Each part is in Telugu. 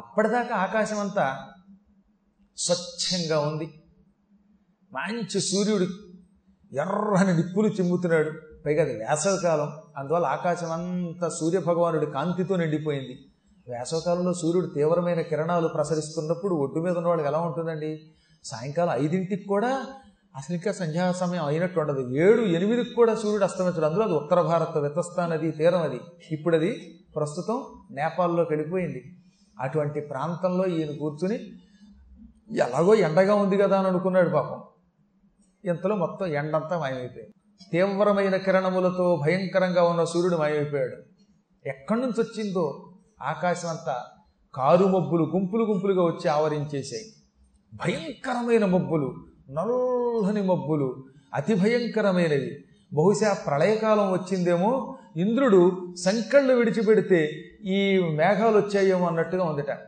అప్పటిదాకా ఆకాశం అంతా స్వచ్ఛంగా ఉంది. మంచి సూర్యుడు ఎర్రని నిప్పులు చిమ్ముతున్నాడు. పైగా అది వేసవికాలం. అందువల్ల ఆకాశం అంతా సూర్యభగవానుడి కాంతితో నిండిపోయింది. వేసవకాలంలో సూర్యుడు తీవ్రమైన కిరణాలు ప్రసరిస్తున్నప్పుడు ఒడ్డు మీద ఉన్న వాళ్ళకి ఎలా ఉంటుందండి? సాయంకాలం ఐదింటికి కూడా అసలు ఇంకా సంధ్యా సమయం అయినట్టు ఉండదు. ఏడు ఎనిమిదికి కూడా సూర్యుడు అస్తమించడు. అందులో అది ఉత్తర భారత వితస్తా నది తీరం అది. ఇప్పుడు అది ప్రస్తుతం నేపాల్లోకి వెళ్ళిపోయింది. అటువంటి ప్రాంతంలో ఈయన కూర్చుని ఎలాగో ఎండగా ఉంది కదా అని అనుకున్నాడు పాపం. ఇంతలో మొత్తం ఎండంతా మాయమైపోయింది. తీవ్రమైన కిరణములతో భయంకరంగా ఉన్న సూర్యుడు మాయమైపోయాడు. ఎక్కడి నుంచి వచ్చిందో ఆకాశం అంతా కారు మబ్బులు గుంపులు గుంపులుగా వచ్చి ఆవరించేశాయి. భయంకరమైన మబ్బులు నల్లని మబ్బులు అతి భయంకరమైనవి. బహుశా ప్రళయకాలం వచ్చిందేమో ఇంద్రుడు సంకళ్ళు విడిచిపెడితే ఈ మేఘాలు వచ్చాయేమో అన్నట్టుగా ఉందట.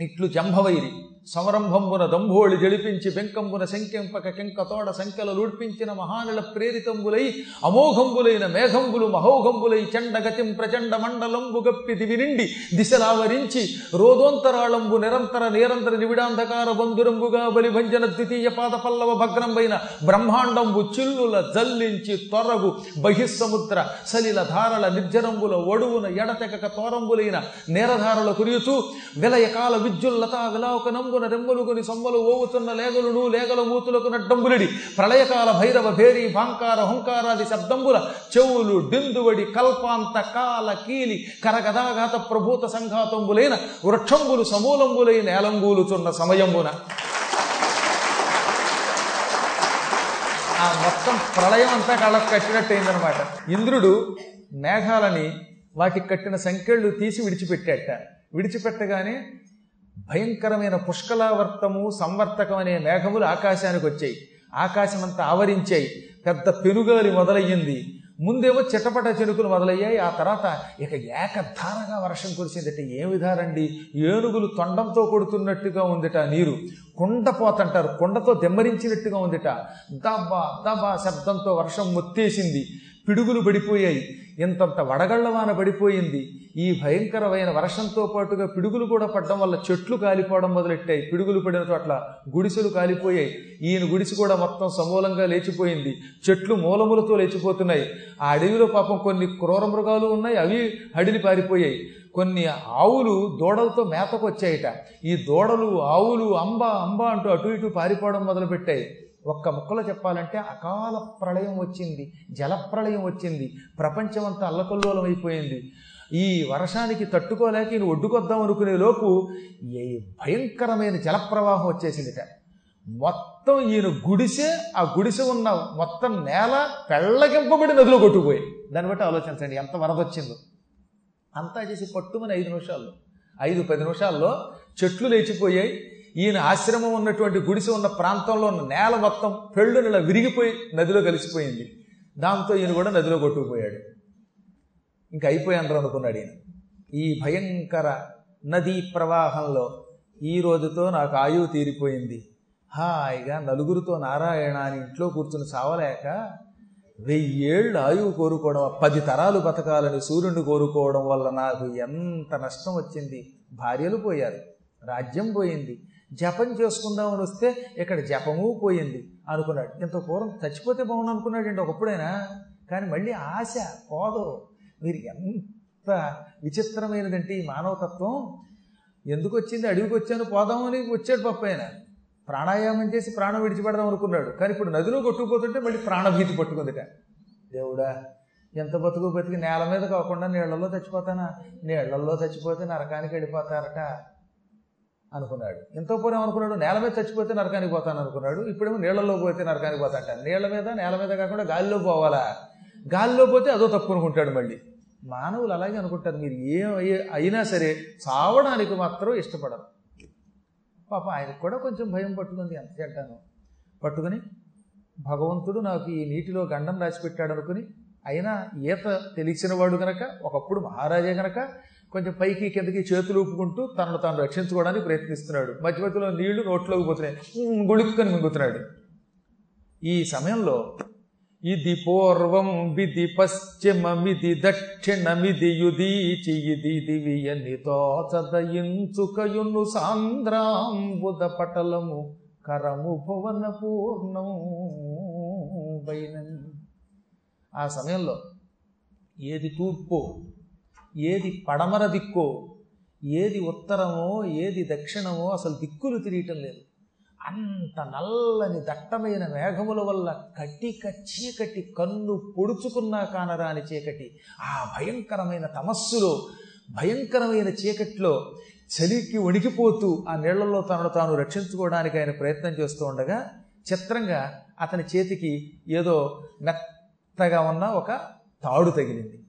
ఇట్లు జంభవైరి. సమరంభంబున దంభోళి జడిపించి బెంకంబున శంకెంపక కెంకతోడ సంఖ్యలు లూడ్పించిన మహానుల ప్రేరితంబులై అమోఘంబులైన మేఘంబులు మహోఘంబులై చండగతిం ప్రచండ మండలంబు గప్పి దివి నిండి దిశలావరించి రోదోంతరాళంబు నిరంతర నిరంతర నివిడాంధకార బంధురంబుగా బలిభంజన ద్వితీయ పాద పల్లవ భగ్నంబైన బ్రహ్మాండంబు చిల్లుల జల్లించి తొరగు బహిస్సముద్ర సలిల ధారల నిర్జనంబుల ఒడువున ఎడతెగక తోరంబులైన నేరధారల కురియుచు విలయకాల విద్యుల్లత విలాకనంబున రెమ్మలుగుని సొమ్మలు ఓవుతున్న లేగలును లేగల మూతులకు నడ్డంబులిడి. ప్రళయకాల భైరవ భేరి భాంకార హుంకారాది శబ్దంబుల చెవులు డిందువడి కల్పాంత కాల కీలి కరగదాఘాత ప్రభూత సంఘాతంబులైన వృక్షంబులు సమూలంబులైన ఏలంబూలుచున్న సమయంబున. ఆ మొత్తం ప్రళయం అంతా కళ్ళకు కట్టినట్టయిందనమాట ఇంద్రుడు మేఘాలని వాటికి కట్టిన సంఖ్యలు తీసి విడిచిపెట్టాట విడిచిపెట్టగానే భయంకరమైన పుష్కలావర్తము సంవర్తకం అనే మేఘములు ఆకాశానికి వచ్చాయి. ఆకాశమంతా ఆవరించాయి. పెద్ద పెనుగాలి మొదలయ్యింది. ముందేమో చిటపట చెరుకులు మొదలయ్యాయి. ఆ తర్వాత ఇక ఏకధారగా వర్షం కురిసిందట. ఏ విధారండి ఏనుగులు తొండంతో కొడుతున్నట్టుగా ఉందిట నీరు. కుండపోతంటారు కుండతో దెమ్మరించినట్టుగా ఉందిట. దబ్బా దబ్బా శబ్దంతో వర్షం మొత్తేసింది. పిడుగులు పడిపోయాయి. ఇంతంత వడగళ్ళవాన పడిపోయింది. ఈ భయంకరమైన వర్షంతో పాటుగా పిడుగులు కూడా పడడం వల్ల చెట్లు కాలిపోవడం మొదలెట్టాయి. పిడుగులు పడిన చోట్ల గుడిసెలు కాలిపోయాయి. ఈయన గుడిసె కూడా మొత్తం సమూలంగా లేచిపోయింది. చెట్లు మూలములతో లేచిపోతున్నాయి. ఆ అడవిలో పాపం కొన్ని క్రూర మృగాలు ఉన్నాయి. అవి అడిలి పారిపోయాయి. కొన్ని ఆవులు దూడలతో మేతకు వచ్చాయిట ఈ దూడలు ఆవులు అంబ అంబ అంటూ అటు ఇటు పారిపోవడం మొదలుపెట్టాయి. ఒక్క ముక్కలో చెప్పాలంటే అకాల ప్రళయం వచ్చింది జలప్రళయం వచ్చింది ప్రపంచం అంతా అల్లకల్లోలం అయిపోయింది. ఈ వర్షానికి తట్టుకోలేక ఈయన ఒడ్డుకొద్దాం అనుకునే లోపు ఏ భయంకరమైన జలప్రవాహం వచ్చేసిందిట. మొత్తం ఈయన గుడిసె ఆ గుడిసె ఉన్న మొత్తం నేల పెళ్ళగింపబడి నదిలో కొట్టుకుపోయి. దాన్ని బట్టి ఆలోచించండి ఎంత వరద వచ్చిందో. అంతా చేసి పట్టుమని ఐదు నిమిషాల్లో ఐదు పది నిమిషాల్లో చెట్లు లేచిపోయాయి ఈయన ఆశ్రమం ఉన్నటువంటి గుడిసె ఉన్న ప్రాంతంలో ఉన్న నేల మొత్తం పెళ్ళు నెల విరిగిపోయి నదిలో కలిసిపోయింది. దాంతో ఈయన కూడా నదిలో కొట్టుకుపోయాడు. ఇంకా అయిపోయాను అనుకున్నాడు ఈయన. ఈ భయంకర నదీ ప్రవాహంలో ఈ రోజుతో నాకు ఆయువు తీరిపోయింది. హాయిగా నలుగురితో నారాయణ అని ఇంట్లో కూర్చుని సావలేక వెయ్యేళ్ళు ఆయువు కోరుకోవడం పది తరాలు బతకాలని సూర్యుడిని కోరుకోవడం వల్ల నాకు ఎంత నష్టం వచ్చింది. భార్యలు పోయారు రాజ్యం పోయింది. జపం చేసుకుందామని వస్తే ఇక్కడ జపము పోయింది అనుకున్నాడు. ఇంత పూర్వం చచ్చిపోతే బాగుండు అనుకున్నాడండి ఒకప్పుడైనా. కానీ మళ్ళీ ఆశ పోదు మీరు ఎంత విచిత్రమైనదంటే ఈ మానవతత్వం. ఎందుకు వచ్చింది? అడవికి వచ్చాను పోదామని వచ్చాడు పప్ప ఆయన. ప్రాణాయామం చేసి ప్రాణం విడిచిపెడదాం అనుకున్నాడు. కానీ ఇప్పుడు నదిలో కొట్టుకుపోతుంటే మళ్ళీ ప్రాణభీతి పట్టుకుందిట. దేవుడా ఎంత బతుకు బతికి నేల మీద కాకుండా నీళ్ళలో చచ్చిపోతానా? నీళ్ళలో చచ్చిపోతే నరకానికి వెళ్ళిపోతారట. అనుకున్నాడు. ఎంతో పూర్వం అనుకున్నాడు నేల మీద చచ్చిపోతే నరకానికి పోతాను అనుకున్నాడు. ఇప్పుడేమో నీళ్ళలో పోతే నరకానికి పోతాంట నీళ్ళ మీద నేల మీద కాకుండా గాలిలో పోవాలా? గాలిలో పోతే అదో తప్పు అనుకుంటాడు మళ్ళీ. మానవులు అలాగే అనుకుంటారు. మీరు ఏం అయినా సరే చావడానికి మాత్రం ఇష్టపడరు. పాప ఆయనకు కూడా కొంచెం భయం పట్టుకుంది. ఎంత చెడ్డాను పట్టుకుని భగవంతుడు నాకు ఈ నీటిలో గండం రాసిపెట్టాడు అనుకుని అయినా ఈత తెలిసిన వాడు గనక ఒకప్పుడు మహారాజే గనక కొంచెం పైకి కిందకి చేతులు ఊపుకుంటూ తనను తాను రక్షించుకోవడానికి ప్రయత్నిస్తున్నాడు. మధ్య మధ్యలో నీళ్ళు నోట్లోకి పోతున్నాయి. గుళుక్కుని మింగుతున్నాడు. ఈ సమయంలో ఇది పూర్వం విధి పశ్చిమమిది దక్షిణమిది యుదీచి ఇది దివియని తోచదయించుకయును సాంద్రాంబుద పటలము కరము భువన పూర్ణం ఆ సమయంలో ఏది తూర్పు? ఏది పడమర దిక్కో ఏది ఉత్తరమో ఏది దక్షిణమో అసలు దిక్కులు తిరియటం లేదు. అంత నల్లని దట్టమైన మేఘముల వల్ల కట్టి చీకటి కన్ను పొడుచుకున్నా కానరాని చీకటి. ఆ భయంకరమైన తమస్సులో భయంకరమైన చీకటిలో చలికి వణికిపోతూ ఆ నీళ్ళలో తనను తాను రక్షించుకోవడానికి ఆయన ప్రయత్నం చేస్తూ ఉండగా చిత్రంగా అతని చేతికి ఏదో మెత్తగా ఉన్న ఒక తాడు తగిలింది.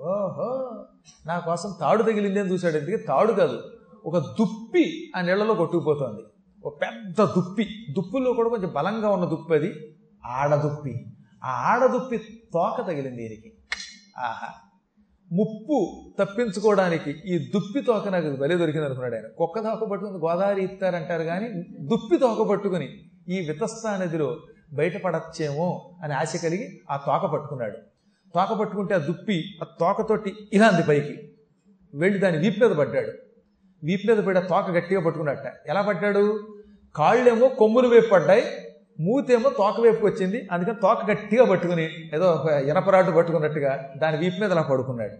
ఓహో నా కోసం తాడు తగిలింది అని చూశాడు. ఎందుకు తాడు కాదు ఒక దుప్పి ఆ నీళ్ళలో కొట్టుకుపోతోంది. ఒక పెద్ద దుప్పి. దుప్పిలో కూడా కొంచెం బలంగా ఉన్న దుప్పి అది. ఆడదుప్పి ఆ ఆడదుప్పి తోక తగిలింది దీనికి. ఆహా. ముప్పు తప్పించుకోవడానికి ఈ దుప్పి తోక నాకు బలి దొరికింది అనుకున్నాడు ఆయన. కుక్క తోక పట్టుకుని గోదావరి ఇస్తారంటారు కానీ దుప్పి తోక పట్టుకుని ఈ వితస్థ నదిలో బయటపడచ్చేమో అని ఆశ కలిగి ఆ తోక పట్టుకున్నాడు. తోక పట్టుకుంటే ఆ దుప్పి ఆ తోకతోటి ఇలా అంది పైకి. వెళ్ళి దాని వీపు మీద పడ్డాడు. వీపు మీద పడి ఆ తోక గట్టిగా పట్టుకున్నట్ట. ఎలా పడ్డాడు? కాళ్ళేమో కొమ్ములు వైపు పడ్డాయి మూతేమో తోక వైపుకి వచ్చింది. అందుకని తోక గట్టిగా పట్టుకుని ఏదో ఒక ఇనపరాటు పట్టుకున్నట్టుగా దాని వీపు మీద అలా పడుకున్నాడు.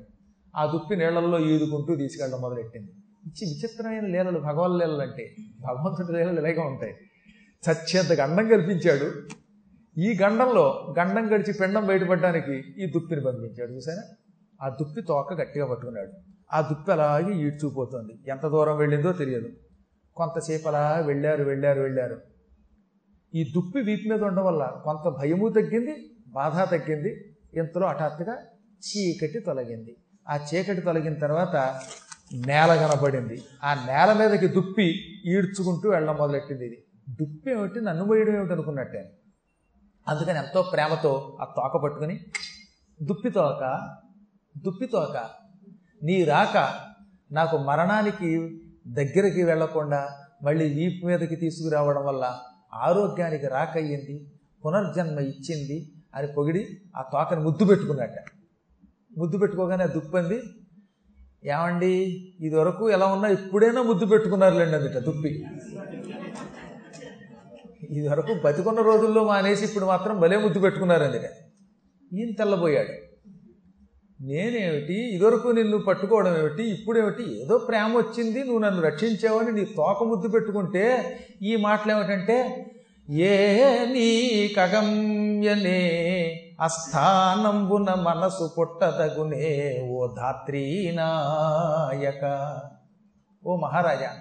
ఆ దుప్పి నీళ్ళలో ఈదుకుంటూ తీసుకెళ్ళడం మొదలెట్టింది. ఇచ్చి విచిత్రమైన లీలలు భగవాన్ లీలలు అంటే భగవంతుడి లీలలు ఇలాగే ఉంటాయి. చచ్చేంతకు అందం కల్పించాడు. ఈ గండంలో గండం గడిచి పిండం బయటపడడానికి ఈ దుప్పిని బంధించాడు చూసారా ఆ దుప్పి తోక గట్టిగా పట్టుకున్నాడు. ఆ దుప్పి అలాగే ఈడ్చుకుపోతుంది ఎంత దూరం వెళ్ళిందో తెలియదు. కొంతసేపు అలా వెళ్ళారు వెళ్ళారు వెళ్ళారు. ఈ దుప్పి వీపు మీద ఉండడం వల్ల కొంత భయము తగ్గింది బాధ తగ్గింది. ఇంతలో హఠాత్తుగా చీకటి తొలగింది. ఆ చీకటి తొలగిన తర్వాత నేల కనపడింది ఆ నేల మీదకి దుప్పి ఈడ్చుకుంటూ వెళ్ళడం మొదలెట్టింది ఇది. దుప్పి ఏమిటి? నన్ను పోయడం ఏమిటి అనుకున్నట్టే. అందుకని ఎంతో ప్రేమతో ఆ తోక పట్టుకుని దుప్పి తోక దుప్పి తోక నీ రాక నాకు మరణానికి దగ్గరికి వెళ్ళకుండా మళ్ళీ వీపు మీదకి తీసుకురావడం వల్ల ఆరోగ్యానికి రాక అయ్యింది పునర్జన్మ ఇచ్చింది అని పొగిడి ఆ తోకని ముద్దు పెట్టుకున్నట్ట. ముద్దు పెట్టుకోగానే దుప్పంది ఏమండి ఇది వరకు ఎలా ఉన్నా ఇప్పుడైనా ముద్దు పెట్టుకున్నారులేండి అందుట దుప్పి. ఇది వరకు బతికున్న రోజుల్లో మానేసి ఇప్పుడు మాత్రం భలే ముద్దు పెట్టుకున్నారు అందుకని ఈయన తెల్లబోయాడు. నేనేమిటి? ఇదివరకు నిన్ను పట్టుకోవడం ఏమిటి? ఇప్పుడేమిటి ఏదో ప్రేమ వచ్చింది నువ్వు నన్ను రక్షించావని నీ తోక ముద్దు పెట్టుకుంటే ఈ మాటలు ఏమిటంటే ఏ నీ కగమ్యనే అస్థానంబున మనసు పుట్టదగునే ఓ ధాత్రీనాయక ఓ మహారాజా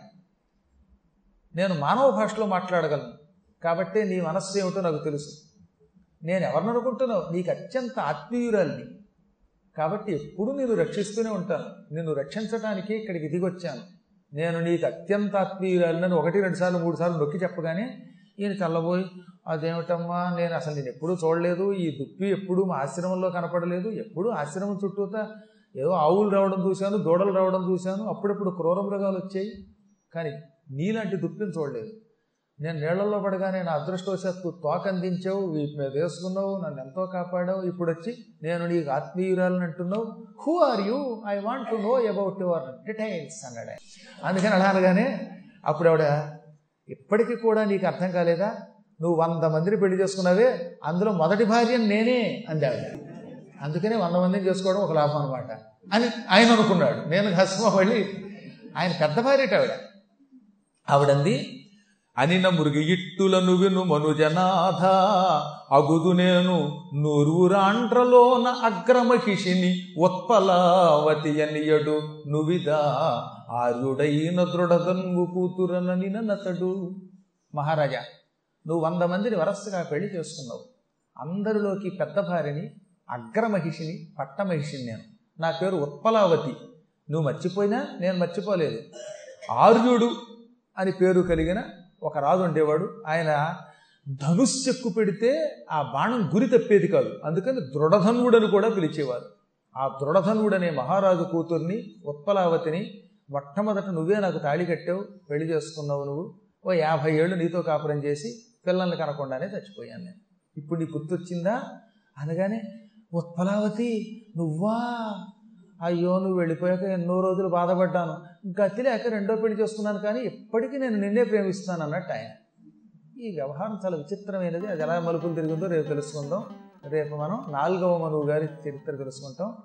నేను మానవ భాషలో మాట్లాడగలను. కాబట్టి నీ మనస్సు ఏమిటో నాకు తెలుసు. నేను ఎవరిని అనుకుంటున్నావు? నీకు అత్యంత ఆత్మీయురాల్ని. కాబట్టి ఎప్పుడు నేను రక్షిస్తూనే ఉంటాను. నిన్ను రక్షించడానికి ఇక్కడికి దిగొచ్చాను. నేను నీకు అత్యంత ఆత్మీయురాలని ఒకటి రెండు సార్లు మూడు సార్లు నొక్కి చెప్పగానే ఈయన తెల్లబోయి అదేమిటమ్మా? నేను అసలు నేను ఎప్పుడూ చూడలేదు. ఈ దుప్పి ఎప్పుడూ మా ఆశ్రమంలో కనపడలేదు. ఎప్పుడూ ఆశ్రమం చుట్టూతా ఏదో ఆవులు రావడం చూశాను దూడలు రావడం చూశాను. అప్పుడప్పుడు క్రూర మృగాలు వచ్చాయి. కానీ నీలాంటి దుప్పిని చూడలేదు. నేను నీళ్ళలో పడగానే నా అదృష్టవశాత్తు తోక అందించావు వీటి మీద వేసుకున్నావు నన్ను ఎంతో కాపాడావు. ఇప్పుడు వచ్చి నేను నీకు ఆత్మీయురాలని అంటున్నావు. Who are you I want to know about your details అన్నాడు. అందుకని అలా అనగానే అప్పుడు ఆవిడ ఇప్పటికీ కూడా నీకు అర్థం కాలేదా? నువ్వు వంద మందిని పెళ్ళి చేసుకున్నావే అందులో మొదటి భార్య నేనే అంది అందుకనే వంద మందిని చేసుకోవడం ఒక లాభం అనమాట అని ఆయన అనుకున్నాడు. నేను హస్మ మళ్ళీ ఆయన పెద్ద భార్య ఆవిడ. ఆవిడంది అనిన మురుగి నువ్వెను మనుజనాథ. అగుదు నేను నూరురాండ్రలోన అగ్రమహిషిని ఉత్పలావతి అనియడు నువిదా. ఆర్యుడైన దృఢదన్వు కూతురనని నతడు మహారాజా నువ్వు వంద మందిని వరసగా పెళ్ళి చేసుకున్నావు. అందరిలోకి పెద్ద భార్యని అగ్రమహిషిని పట్టమహిషిని నేను. నా పేరు ఉత్పలావతి. నువ్వు మర్చిపోయినా నేను మర్చిపోలేదు. ఆర్యుడు అని పేరు కలిగిన ఒక రాజు ఉండేవాడు. ఆయన ధనుస్సెక్కు పెడితే ఆ బాణం గురి తప్పేది కాదు. అందుకని దృఢధనువుడని కూడా పిలిచేవారు. ఆ దృఢధనువుడనే మహారాజు కూతుర్ని ఉత్పలావతిని మొట్టమొదట నువ్వే నాకు తాళి కట్టావు పెళ్ళి చేసుకున్నావు నువ్వు. ఓ యాభై ఏళ్ళు నీతో కాపురం చేసి పిల్లల్ని కనకుండానే చచ్చిపోయాను నేను. ఇప్పుడు నీ గుర్తొచ్చిందా? అనగానే ఉత్పలావతి నువ్వా? అయ్యో నువ్వు వెళ్ళిపోయాక ఎన్నో రోజులు బాధపడ్డాను. గతి లేక రెండో పెళ్ళి చేసుకున్నాను కానీ ఇప్పటికీ నేను నిన్నే ప్రేమిస్తున్నాను అన్నట్టు ఆయన. ఈ వ్యవహారం చాలా విచిత్రమైనది. అది ఎలా మలుపులు తిరుగుతుందో రేపు తెలుసుకుందాం. రేపు మనం నాలుగవ మనువు గారి చరిత్ర తెలుసుకుంటాం.